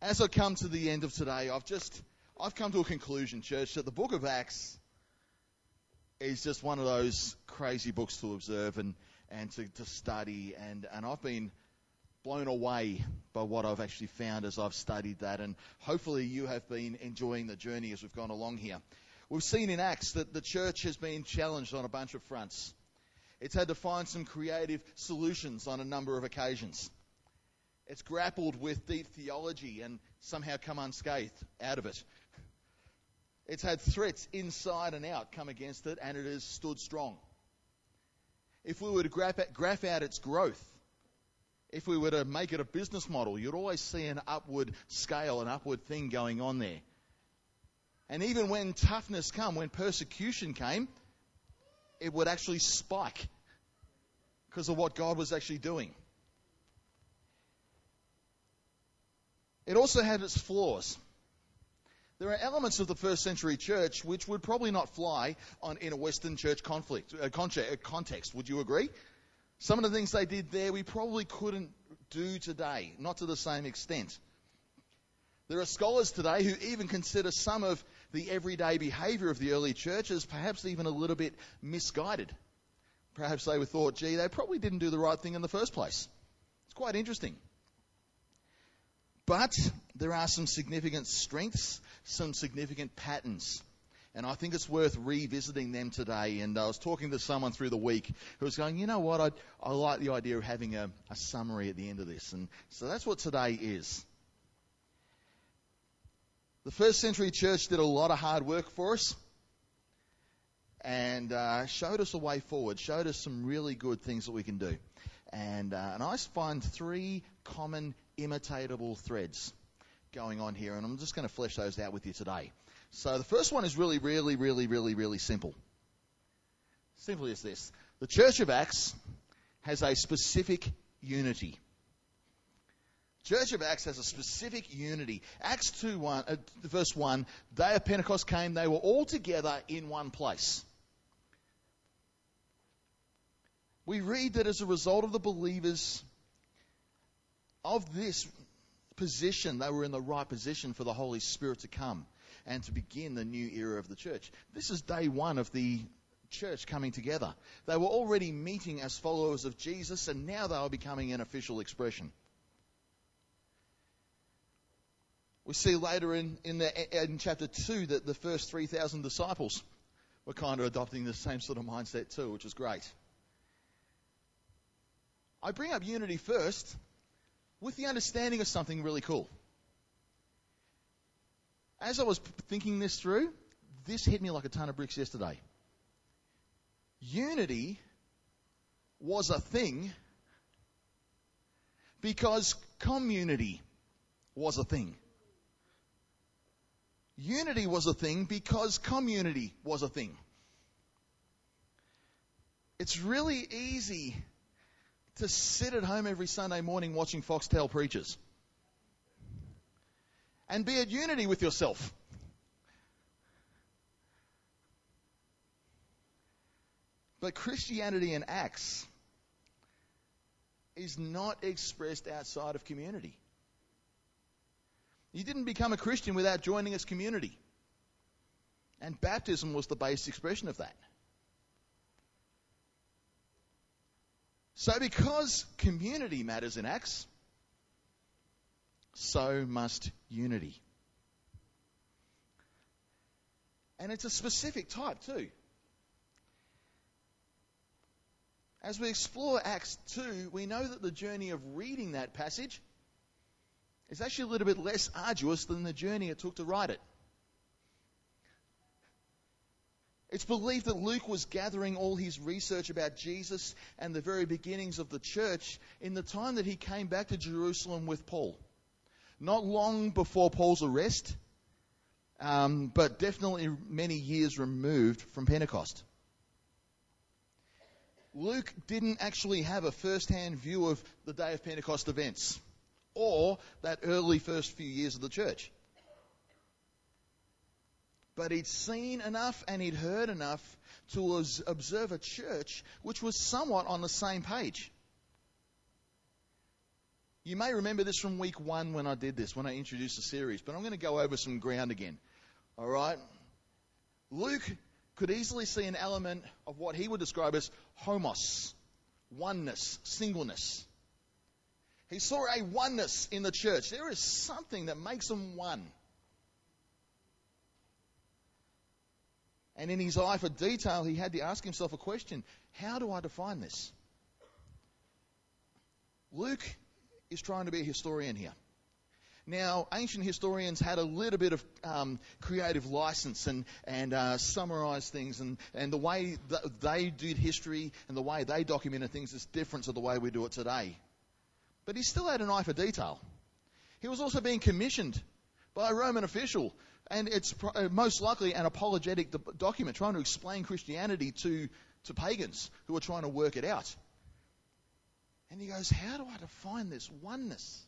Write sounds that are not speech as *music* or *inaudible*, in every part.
as I come to the end of today, I've just I've come to a conclusion, church, that the book of Acts is just one of those crazy books to observe and, and to, to study and, and I've been blown away by what I've actually found as I've studied that and hopefully you have been enjoying the journey as we've gone along here. We've seen in Acts that the church has been challenged on a bunch of fronts. It's had to find some creative solutions on a number of occasions. It's grappled with deep theology and somehow come unscathed out of it. It's had threats inside and out come against it, and it has stood strong. If we were to graph, graph out its growth, if we were to make it a business model, you'd always see an upward scale, an upward thing going on there. And even when toughness came, when persecution came, it would actually spike because of what God was actually doing. It also had its flaws. There are elements of the first century church which would probably not fly on, in a Western church conflict, uh, uh, context. Would you agree? Some of the things they did there we probably couldn't do today, not to the same extent. There are scholars today who even consider some of the everyday behavior of the early church as perhaps even a little bit misguided. Perhaps they were thought, gee, they probably didn't do the right thing in the first place. It's quite interesting. But there are some significant strengths, some significant patterns. And I think it's worth revisiting them today. And I was talking to someone through the week who was going, you know what, I, I like the idea of having a, a summary at the end of this. And so that's what today is. The first century church did a lot of hard work for us and uh, showed us a way forward, showed us some really good things that we can do. And, uh, and I find three common imitatable threads going on here, and I'm just going to flesh those out with you today. So the first one is really, really, really, really, really simple. Simply as this. The Church of Acts has a specific unity. Church of Acts has a specific unity. Acts 2 1, uh, verse 1, day of Pentecost came, they were all together in one place. We read that as a result of the believers of this position, they were in the right position for the Holy Spirit to come and to begin the new era of the church. This is day one of the church coming together. They were already meeting as followers of Jesus, and now they are becoming an official expression. We see later in, in, the, in chapter 2 that the first 3,000 disciples were kind of adopting the same sort of mindset too, which is great. I bring up unity first with the understanding of something really cool. As I was thinking this through, this hit me like a ton of bricks yesterday. Unity was a thing because community was a thing. Unity was a thing because community was a thing. It's really easy to sit at home every Sunday morning watching Foxtel preachers and be at unity with yourself. But Christianity in Acts is not expressed outside of community. You didn't become a Christian without joining its community. And baptism was the base expression of that. So, because community matters in Acts, so must unity. And it's a specific type, too. As we explore Acts 2, we know that the journey of reading that passage is actually a little bit less arduous than the journey it took to write it. It's believed that Luke was gathering all his research about Jesus and the very beginnings of the church in the time that he came back to Jerusalem with Paul. Not long before Paul's arrest, um, but definitely many years removed from Pentecost. Luke didn't actually have a first hand view of the day of Pentecost events or that early first few years of the church but he'd seen enough and he'd heard enough to observe a church which was somewhat on the same page. You may remember this from week one when I did this, when I introduced the series, but I'm going to go over some ground again. All right? Luke could easily see an element of what he would describe as homos, oneness, singleness. He saw a oneness in the church. There is something that makes them one. And in his eye for detail, he had to ask himself a question How do I define this? Luke is trying to be a historian here. Now, ancient historians had a little bit of um, creative license and, and uh, summarise things, and, and the way they did history and the way they documented things is different to the way we do it today. But he still had an eye for detail. He was also being commissioned by a Roman official, and it's uh, most likely an apologetic document trying to explain Christianity to, to pagans who are trying to work it out. And he goes, How do I define this oneness?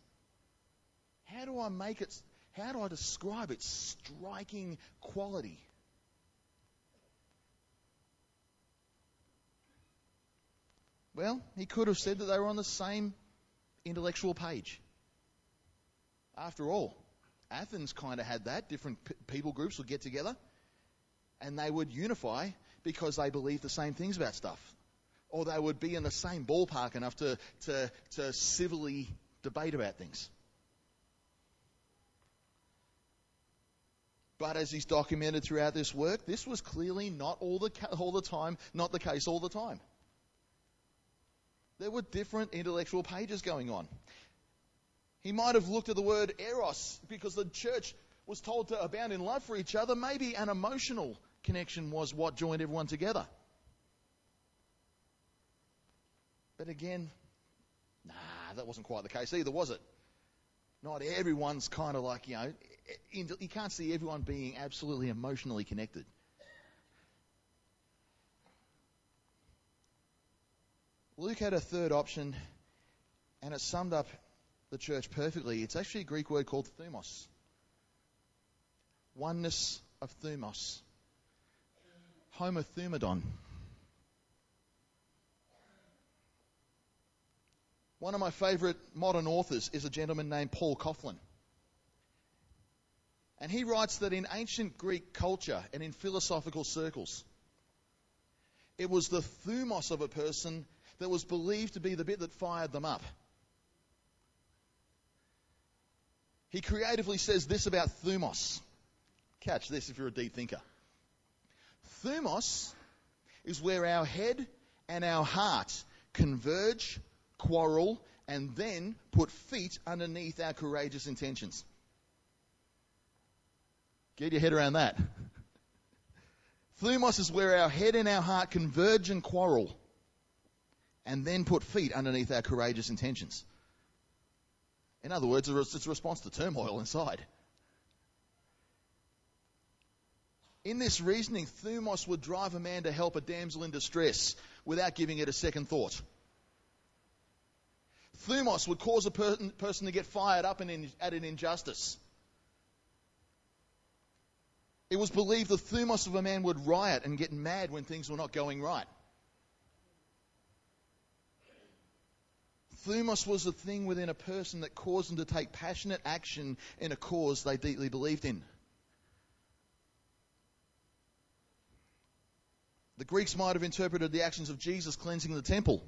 How do I make it, how do I describe its striking quality? Well, he could have said that they were on the same intellectual page. After all, Athens kind of had that. Different p- people groups would get together and they would unify because they believed the same things about stuff. Or they would be in the same ballpark enough to, to, to civilly debate about things. But as he's documented throughout this work, this was clearly not all the, all the time, not the case all the time. There were different intellectual pages going on. He might have looked at the word eros because the church was told to abound in love for each other. Maybe an emotional connection was what joined everyone together. But again, nah, that wasn't quite the case either, was it? Not everyone's kind of like, you know, you can't see everyone being absolutely emotionally connected. Luke had a third option, and it summed up the church perfectly. It's actually a Greek word called thumos. Oneness of thumos. Homothumadon. One of my favourite modern authors is a gentleman named Paul Coughlin. And he writes that in ancient Greek culture and in philosophical circles, it was the thumos of a person that was believed to be the bit that fired them up. He creatively says this about thumos. Catch this if you're a deep thinker. Thumos is where our head and our heart converge, quarrel, and then put feet underneath our courageous intentions. Get your head around that. *laughs* Thumos is where our head and our heart converge and quarrel, and then put feet underneath our courageous intentions. In other words, it's a response to turmoil inside. In this reasoning, Thumos would drive a man to help a damsel in distress without giving it a second thought. Thumos would cause a per- person to get fired up in, at an injustice. It was believed the thumos of a man would riot and get mad when things were not going right. Thumos was a thing within a person that caused them to take passionate action in a cause they deeply believed in. The Greeks might have interpreted the actions of Jesus cleansing the temple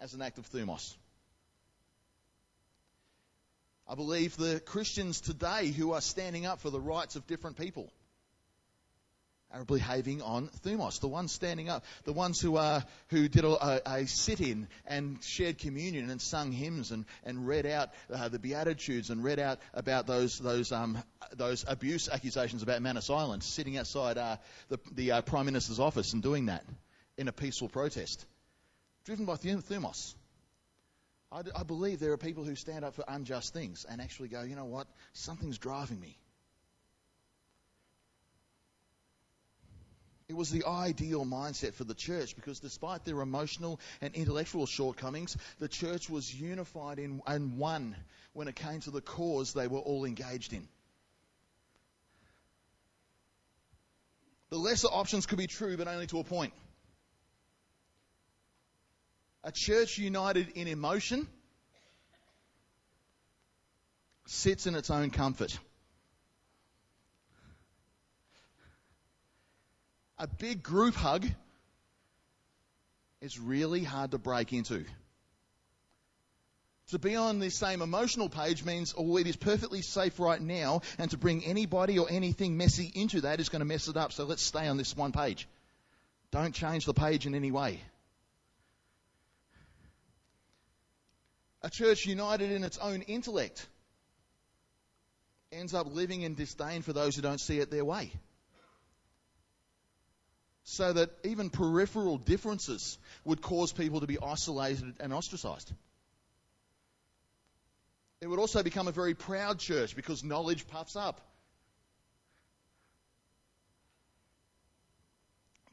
as an act of thumos. I believe the Christians today who are standing up for the rights of different people are behaving on thumos, the ones standing up, the ones who are who did a, a sit-in and shared communion and sung hymns and, and read out uh, the beatitudes and read out about those those um, those abuse accusations about Manus Island, sitting outside uh, the the uh, prime minister's office and doing that in a peaceful protest, driven by thumos. I, I believe there are people who stand up for unjust things and actually go, you know what, something's driving me. It was the ideal mindset for the church because despite their emotional and intellectual shortcomings, the church was unified in, and one when it came to the cause they were all engaged in. The lesser options could be true, but only to a point. A church united in emotion sits in its own comfort. A big group hug is really hard to break into. To be on the same emotional page means, oh, it is perfectly safe right now, and to bring anybody or anything messy into that is going to mess it up, so let's stay on this one page. Don't change the page in any way. A church united in its own intellect ends up living in disdain for those who don't see it their way. So that even peripheral differences would cause people to be isolated and ostracized. It would also become a very proud church because knowledge puffs up.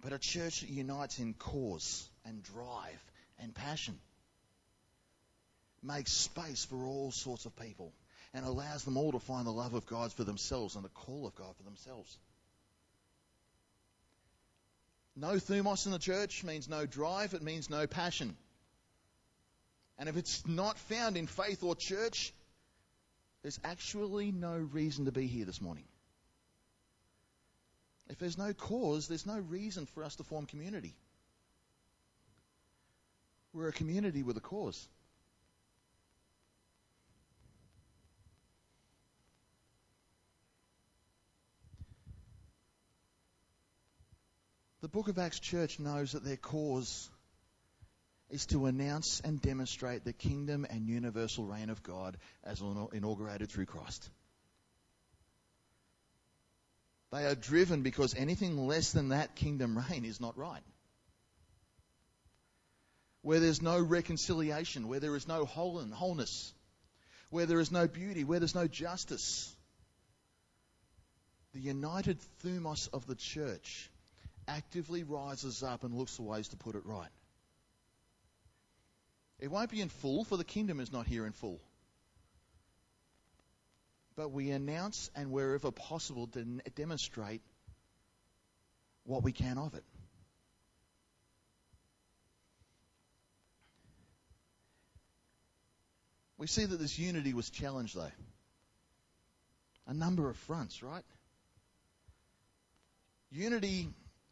But a church that unites in cause and drive and passion makes space for all sorts of people and allows them all to find the love of God for themselves and the call of God for themselves. No thumos in the church means no drive, it means no passion. And if it's not found in faith or church, there's actually no reason to be here this morning. If there's no cause, there's no reason for us to form community. We're a community with a cause. The book of Acts church knows that their cause is to announce and demonstrate the kingdom and universal reign of God as inaugurated through Christ. They are driven because anything less than that kingdom reign is not right. Where there's no reconciliation, where there is no wholeness, where there is no beauty, where there's no justice. The united thumos of the church actively rises up and looks for ways to put it right. It won't be in full, for the kingdom is not here in full. But we announce and wherever possible demonstrate what we can of it. We see that this unity was challenged, though. A number of fronts, right? Unity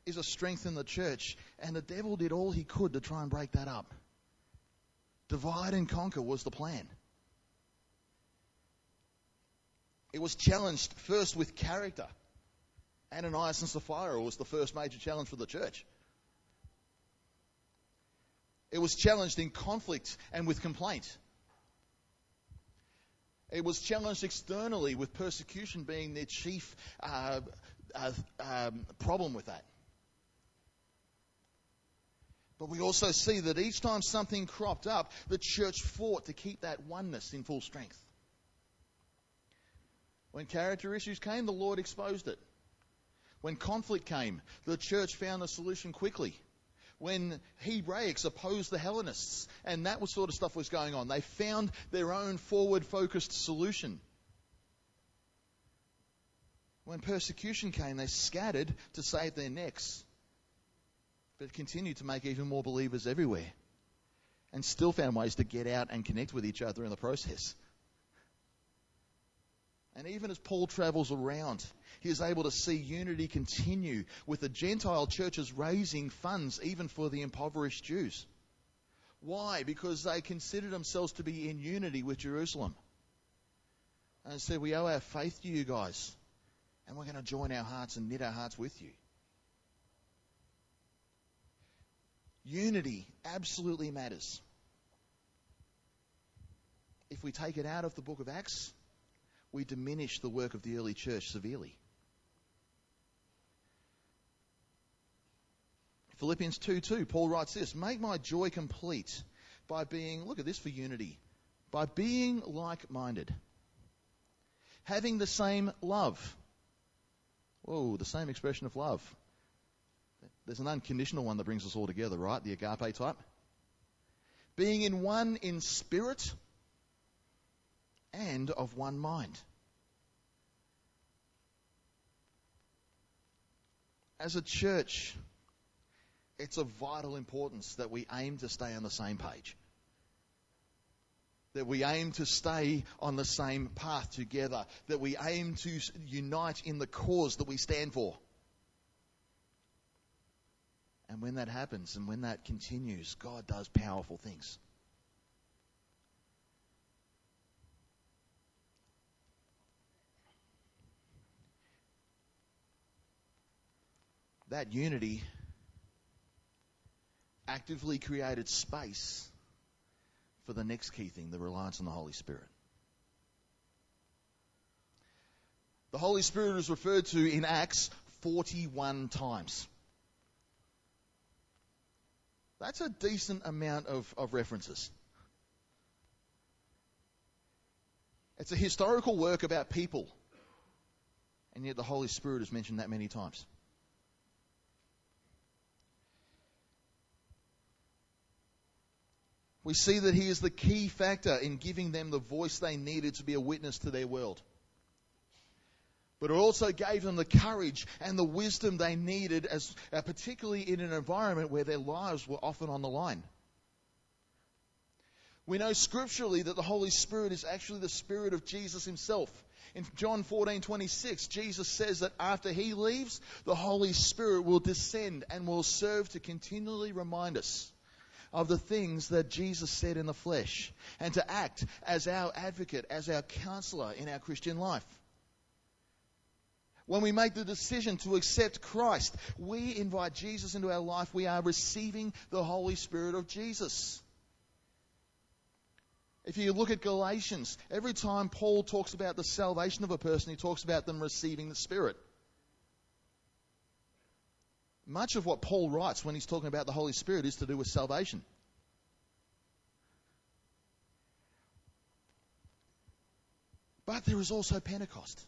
is a strength in the church, and the devil did all he could to try and break that up. Divide and conquer was the plan. It was challenged first with character. Ananias and Sapphira was the first major challenge for the church. It was challenged in conflict and with complaint. It was challenged externally with persecution being their chief uh, uh, um, problem with that. But we also see that each time something cropped up, the church fought to keep that oneness in full strength. When character issues came, the Lord exposed it. When conflict came, the church found a solution quickly. When Hebraics opposed the Hellenists, and that sort of stuff was going on, they found their own forward focused solution. When persecution came, they scattered to save their necks but continued to make even more believers everywhere and still found ways to get out and connect with each other in the process. And even as Paul travels around, he is able to see unity continue with the Gentile churches raising funds even for the impoverished Jews. Why? Because they considered themselves to be in unity with Jerusalem. And said, We owe our faith to you guys, and we're going to join our hearts and knit our hearts with you. Unity absolutely matters. If we take it out of the book of Acts, we diminish the work of the early church severely. Philippians 2 2, Paul writes this Make my joy complete by being, look at this for unity, by being like minded, having the same love. Whoa, the same expression of love. There's an unconditional one that brings us all together, right? The agape type. Being in one in spirit and of one mind. As a church, it's of vital importance that we aim to stay on the same page. that we aim to stay on the same path together, that we aim to unite in the cause that we stand for. And when that happens and when that continues, God does powerful things. That unity actively created space for the next key thing the reliance on the Holy Spirit. The Holy Spirit is referred to in Acts 41 times. That's a decent amount of, of references. It's a historical work about people, and yet the Holy Spirit is mentioned that many times. We see that he is the key factor in giving them the voice they needed to be a witness to their world. But it also gave them the courage and the wisdom they needed, as, uh, particularly in an environment where their lives were often on the line. We know scripturally that the Holy Spirit is actually the Spirit of Jesus himself. In John 14:26, Jesus says that after he leaves, the Holy Spirit will descend and will serve to continually remind us of the things that Jesus said in the flesh and to act as our advocate, as our counselor in our Christian life. When we make the decision to accept Christ, we invite Jesus into our life. We are receiving the Holy Spirit of Jesus. If you look at Galatians, every time Paul talks about the salvation of a person, he talks about them receiving the Spirit. Much of what Paul writes when he's talking about the Holy Spirit is to do with salvation. But there is also Pentecost.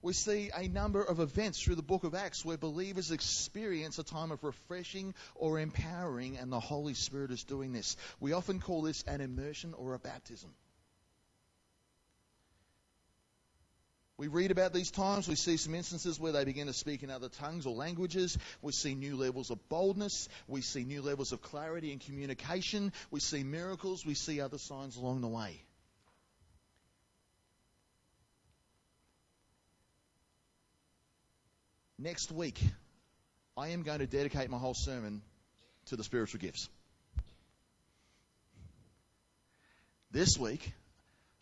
We see a number of events through the book of Acts where believers experience a time of refreshing or empowering, and the Holy Spirit is doing this. We often call this an immersion or a baptism. We read about these times. We see some instances where they begin to speak in other tongues or languages. We see new levels of boldness. We see new levels of clarity and communication. We see miracles. We see other signs along the way. Next week, I am going to dedicate my whole sermon to the spiritual gifts. This week,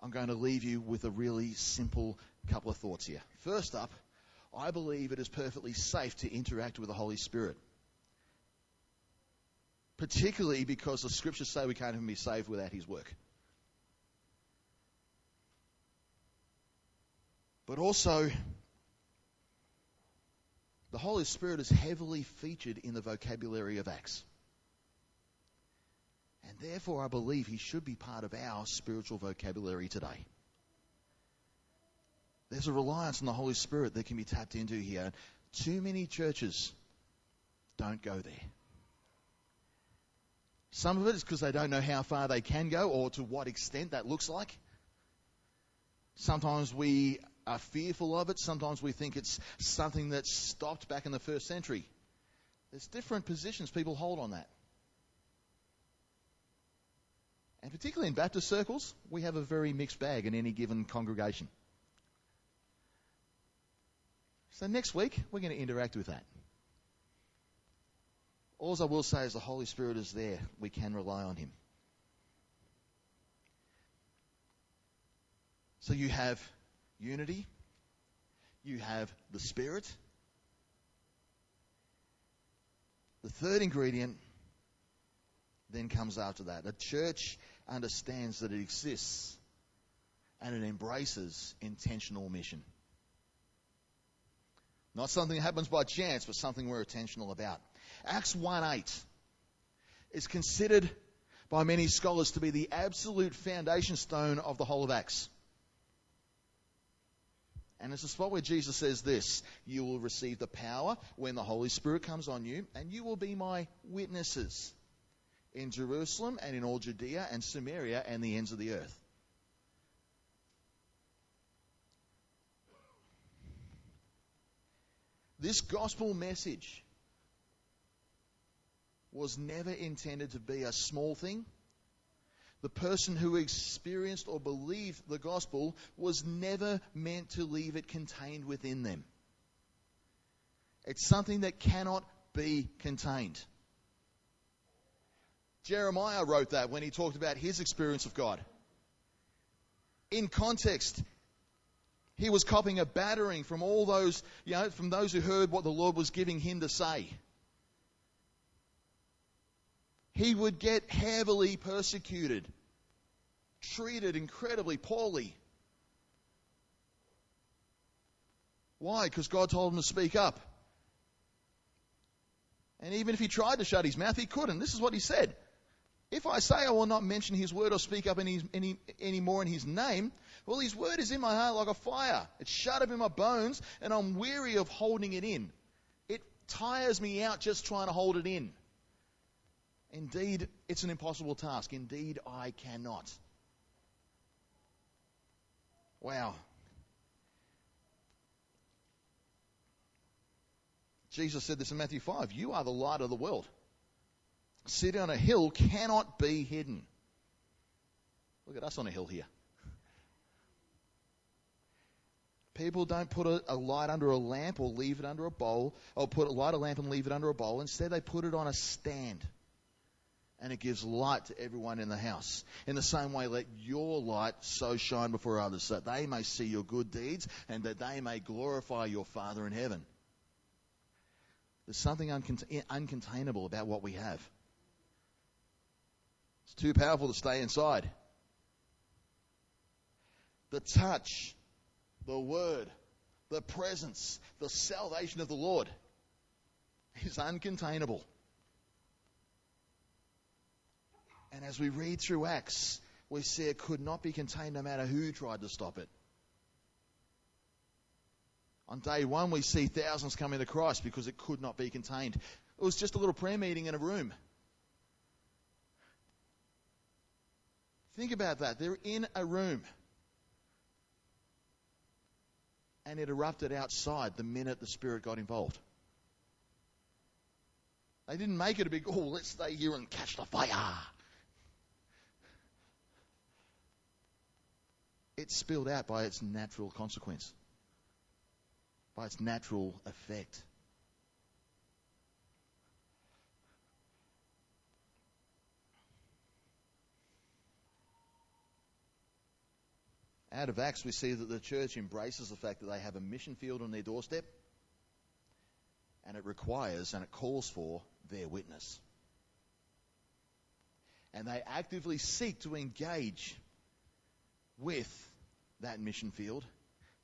I'm going to leave you with a really simple couple of thoughts here. First up, I believe it is perfectly safe to interact with the Holy Spirit. Particularly because the scriptures say we can't even be saved without His work. But also, the Holy Spirit is heavily featured in the vocabulary of Acts. And therefore, I believe He should be part of our spiritual vocabulary today. There's a reliance on the Holy Spirit that can be tapped into here. Too many churches don't go there. Some of it is because they don't know how far they can go or to what extent that looks like. Sometimes we are fearful of it. Sometimes we think it's something that stopped back in the first century. There's different positions people hold on that. And particularly in Baptist circles, we have a very mixed bag in any given congregation. So next week, we're going to interact with that. All I will say is the Holy Spirit is there. We can rely on Him. So you have unity, you have the Spirit. The third ingredient then comes after that. A church understands that it exists and it embraces intentional mission. Not something that happens by chance, but something we're intentional about. Acts 1 8 is considered by many scholars to be the absolute foundation stone of the whole of Acts. And it's a spot where Jesus says this You will receive the power when the Holy Spirit comes on you, and you will be my witnesses in Jerusalem and in all Judea and Samaria and the ends of the earth. This gospel message was never intended to be a small thing, The person who experienced or believed the gospel was never meant to leave it contained within them. It's something that cannot be contained. Jeremiah wrote that when he talked about his experience of God. In context, he was copying a battering from all those, you know, from those who heard what the Lord was giving him to say. He would get heavily persecuted, treated incredibly poorly. Why? Because God told him to speak up. And even if he tried to shut his mouth, he couldn't. This is what he said. If I say I will not mention his word or speak up any, any, any more in his name, well, his word is in my heart like a fire. It's shut up in my bones, and I'm weary of holding it in. It tires me out just trying to hold it in. Indeed, it's an impossible task. Indeed, I cannot. Wow. Jesus said this in Matthew 5 You are the light of the world. City on a hill cannot be hidden. Look at us on a hill here. People don't put a, a, light under a lamp or leave it under a bowl, or put a light a lamp and leave it under a bowl. Instead, they put it on a stand. And it gives light to everyone in the house. In the same way, let your light so shine before others, that they may see your good deeds and that they may glorify your Father in heaven. There's something uncontainable about what we have. It's too powerful to stay inside. The touch, the word, the presence, the salvation of the Lord is uncontainable. And as we read through Acts, we see it could not be contained no matter who tried to stop it. On day one, we see thousands coming to Christ because it could not be contained. It was just a little prayer meeting in a room. Think about that. They're in a room. And it erupted outside the minute the Spirit got involved. They didn't make it a big, oh, let's stay here and catch the fire. It spilled out by its natural consequence by its natural effect. Out of Acts, we see that the church embraces the fact that they have a mission field on their doorstep, and it requires and it calls for their witness. And they actively seek to engage with that mission field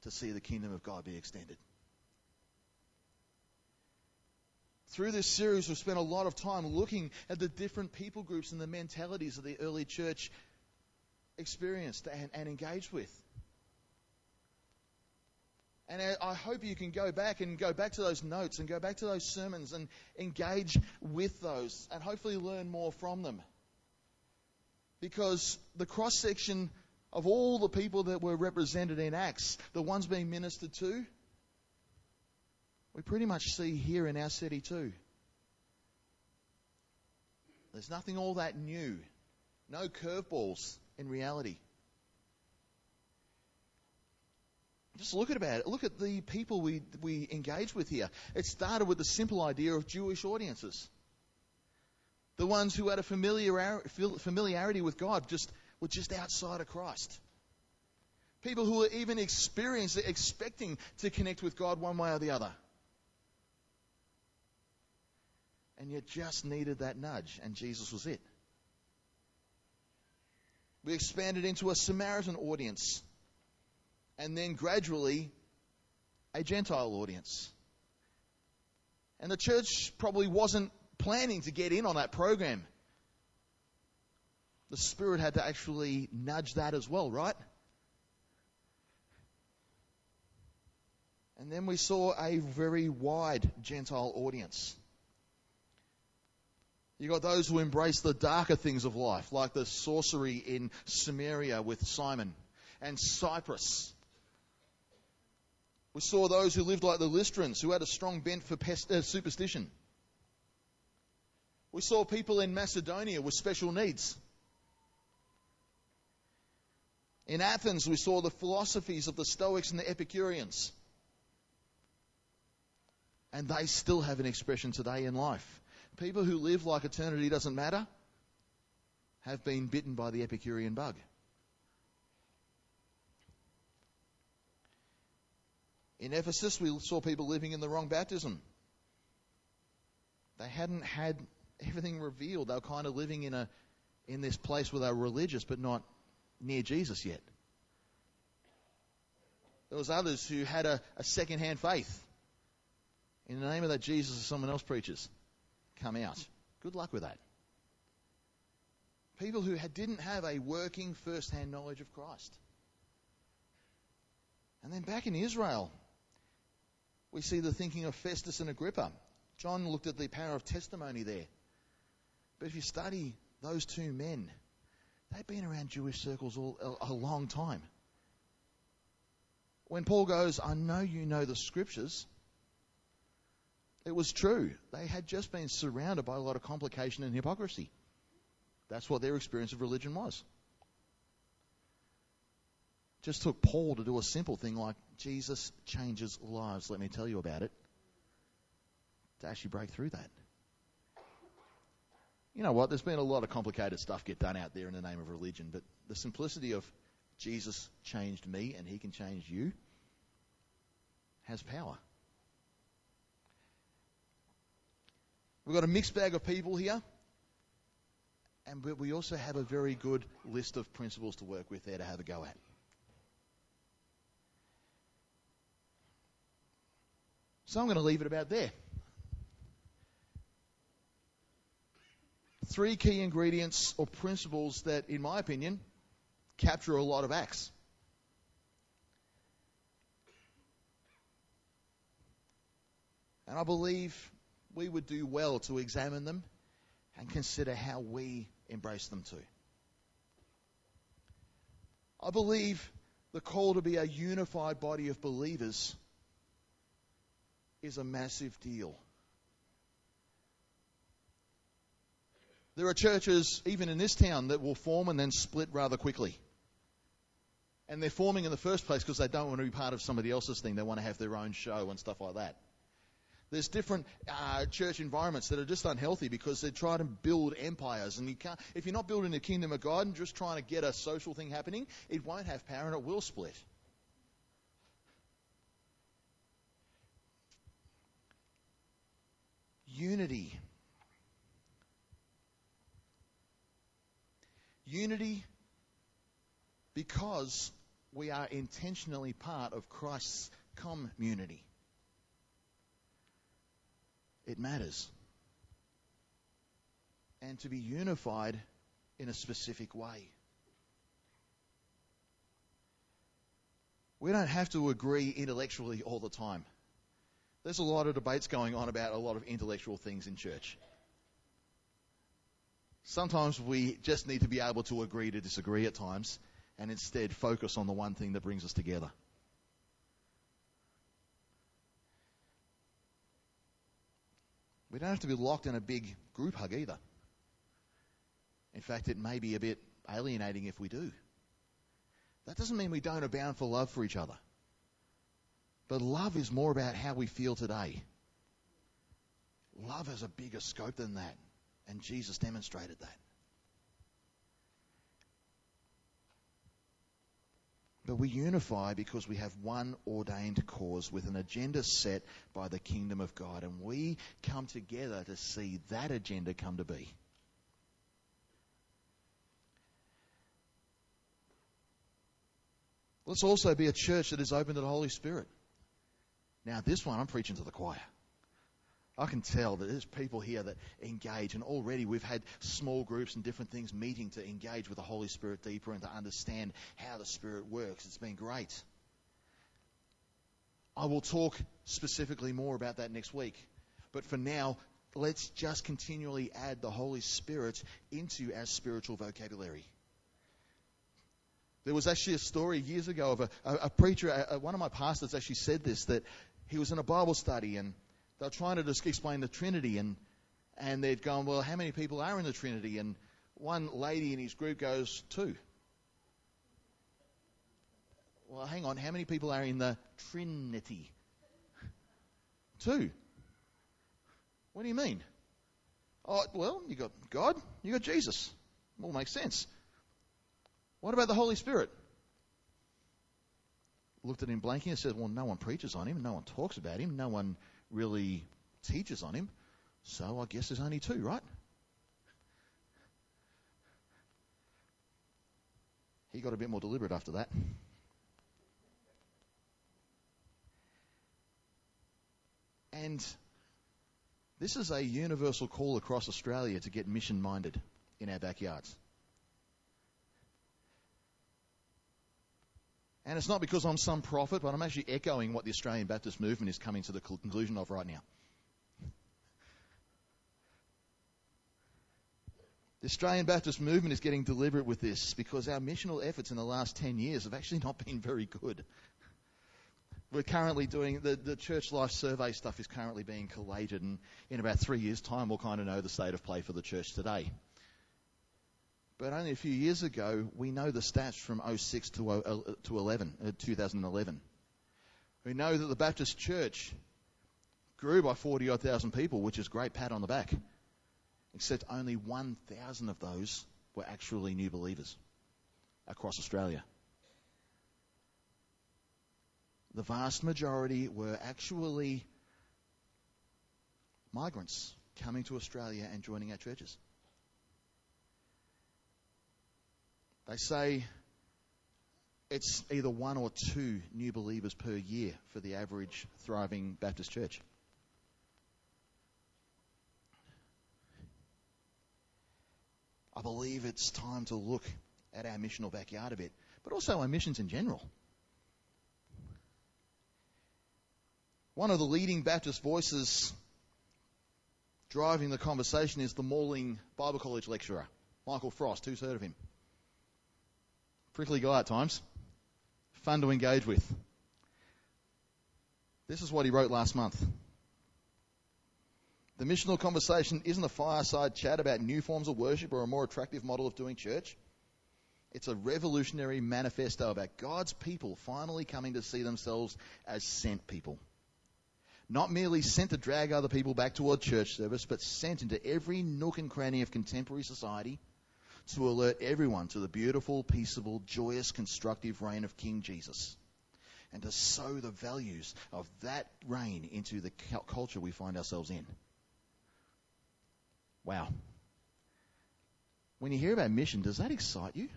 to see the kingdom of God be extended. Through this series, we've spent a lot of time looking at the different people groups and the mentalities that the early church experienced and, and engaged with. And I hope you can go back and go back to those notes and go back to those sermons and engage with those and hopefully learn more from them. Because the cross section of all the people that were represented in Acts, the ones being ministered to, we pretty much see here in our city too. There's nothing all that new. No curveballs in reality. Just look at about it. Look at the people we, we engage with here. It started with the simple idea of Jewish audiences. The ones who had a familiarity with God just were just outside of Christ. People who were even experiencing, expecting to connect with God one way or the other. and yet just needed that nudge, and Jesus was it. We expanded into a Samaritan audience, and then gradually a Gentile audience. And the church probably wasn't planning to get in on that program. The Spirit had to actually nudge that as well, right? And then we saw a very wide Gentile audience. You got those who embrace the darker things of life, like the sorcery in Samaria with Simon and Cyprus. We saw those who lived like the Lystrans, who had a strong bent for pest, uh, superstition. We saw people in Macedonia with special needs. In Athens, we saw the philosophies of the Stoics and the Epicureans. And they still have an expression today in life. People who live like eternity doesn't matter have been bitten by the Epicurean bug. In Ephesus, we saw people living in the wrong baptism. They hadn't had everything revealed. They were kind of living in a in this place where they were religious but not near Jesus yet. There was others who had a, a second-hand faith. In the name of that Jesus or someone else preaches, come out. Good luck with that. People who had, didn't have a working first-hand knowledge of Christ. And then back in Israel, we see the thinking of Festus and Agrippa. John looked at the power of testimony there. But if you study those two men, they've been around Jewish circles all, a, a long time. When Paul goes, I know you know the scriptures, it was true. They had just been surrounded by a lot of complication and hypocrisy. That's what their experience of religion was. Just took Paul to do a simple thing like Jesus changes lives. Let me tell you about it. To actually break through that. You know what? There's been a lot of complicated stuff get done out there in the name of religion, but the simplicity of Jesus changed me and he can change you has power. We've got a mixed bag of people here, and we also have a very good list of principles to work with there to have a go at. So I'm going to leave it about there. Three key ingredients or principles that, in my opinion, capture a lot of acts. And I believe we would do well to examine them and consider how we embrace them too. I believe the call to be a unified body of believers is a massive deal. There are churches, even in this town, that will form and then split rather quickly. And they're forming in the first place because they don't want to be part of somebody else's thing. They want to have their own show and stuff like that. There's different uh, church environments that are just unhealthy because they try to build empires. And you can't, if you're not building the kingdom of God and just trying to get a social thing happening, it won't have power and it will split. Unity. Unity because we are intentionally part of Christ's community. It matters. And to be unified in a specific way. We don't have to agree intellectually all the time. There's a lot of debates going on about a lot of intellectual things in church. Sometimes we just need to be able to agree to disagree at times and instead focus on the one thing that brings us together. We don't have to be locked in a big group hug either. In fact, it may be a bit alienating if we do. That doesn't mean we don't abound for love for each other. But love is more about how we feel today. Love has a bigger scope than that. And Jesus demonstrated that. But we unify because we have one ordained cause with an agenda set by the kingdom of God. And we come together to see that agenda come to be. Let's also be a church that is open to the Holy Spirit. Now, this one I'm preaching to the choir. I can tell that there's people here that engage, and already we've had small groups and different things meeting to engage with the Holy Spirit deeper and to understand how the Spirit works. It's been great. I will talk specifically more about that next week. But for now, let's just continually add the Holy Spirit into our spiritual vocabulary. There was actually a story years ago of a, a, a preacher, a, one of my pastors actually said this, that he was in a Bible study and they're trying to just explain the Trinity, and and they'd gone, well, how many people are in the Trinity? And one lady in his group goes, two. Well, hang on. How many people are in the Trinity? Two. What do you mean? Oh, well, you got God, you got Jesus. It All makes sense. What about the Holy Spirit? Looked at him blankly and said, Well, no one preaches on him, no one talks about him, no one really teaches on him. So I guess there's only two, right? He got a bit more deliberate after that. And this is a universal call across Australia to get mission minded in our backyards. And it's not because I'm some prophet, but I'm actually echoing what the Australian Baptist movement is coming to the conclusion of right now. The Australian Baptist movement is getting deliberate with this because our missional efforts in the last 10 years have actually *laughs* not been very good. We're currently doing the, the church life survey stuff is currently being collated, and in about three years' time, we'll kind of know the state of play for the church today. But only a few years ago, we know the stats from 06 to, to 11, uh, 2011. We know that the Baptist church grew by 40 odd thousand people, which is great pat on the back. Except only 1,000 of those were actually new believers across Australia. The vast majority were actually migrants coming to Australia and joining our churches. They say it's either one or two new believers per year for the average thriving Baptist church. I believe it's time to look at our missional backyard a bit, but also our missions in general. One of the leading Baptist voices driving the conversation is the Morling Bible College lecturer, Michael Frost. Who's heard of him? Prickly guy at times. Fun to engage with. This is what he wrote last month. The missional conversation isn't a fireside chat about new forms of worship or a more attractive model of doing church. It's a revolutionary manifesto about God's people finally coming to see themselves as sent people. Not merely sent to drag other people back toward church service, but sent into every nook and cranny of contemporary society to alert everyone to the beautiful, peaceable, joyous, constructive reign of King Jesus and to sow the values of that reign into the culture we find ourselves in. Wow. When you hear about mission, does that excite you?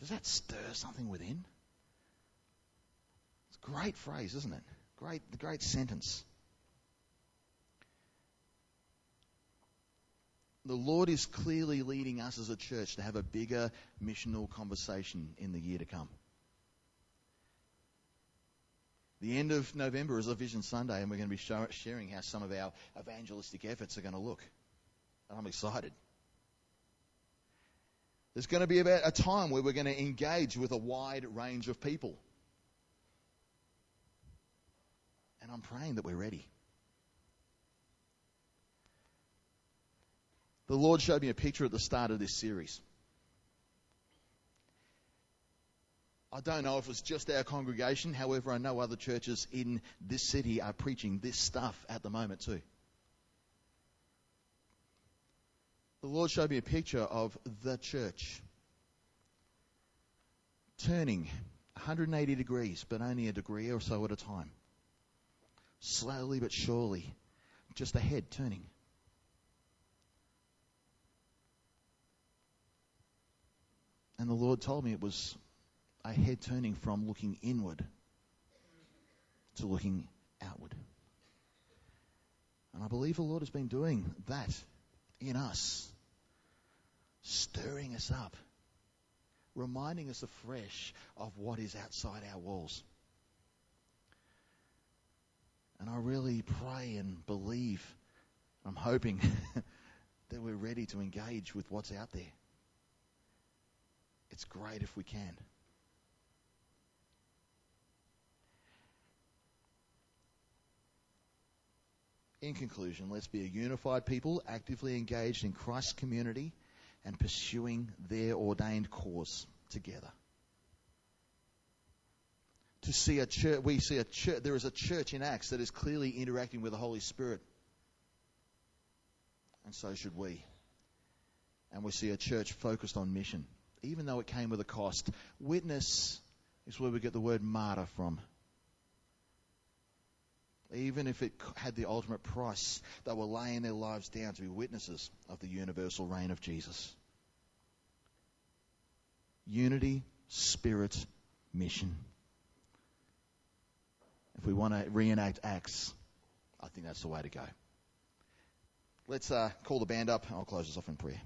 Does that stir something within? It's a great phrase, isn't it? Great, the great sentence. The Lord is clearly leading us as a church to have a bigger missional conversation in the year to come. The end of November is a Vision Sunday, and we're going to be sharing how some of our evangelistic efforts are going to look. And I'm excited. There's going to be about a time where we're going to engage with a wide range of people. And I'm praying that we're ready. The Lord showed me a picture at the start of this series. I don't know if it's just our congregation, however, I know other churches in this city are preaching this stuff at the moment too. The Lord showed me a picture of the church turning 180 degrees, but only a degree or so at a time slowly but surely, just ahead, turning. And the Lord told me it was a head turning from looking inward to looking outward. And I believe the Lord has been doing that in us, stirring us up, reminding us afresh of what is outside our walls. And I really pray and believe, I'm hoping *laughs* that we're ready to engage with what's out there. It's great if we can. In conclusion, let's be a unified people, actively engaged in Christ's community and pursuing their ordained cause together. to see a church, we see a church, there is a church in Acts that is clearly interacting with the Holy Spirit. And so should we. And we see a church focused on mission, even though it came with a cost. Witness is where we get the word martyr from. Even if it had the ultimate price, they were laying their lives down to be witnesses of the universal reign of Jesus. Unity, spirit, mission. If we want to reenact Acts, I think that's the way to go. Let's uh, call the band up I'll close this off in prayer.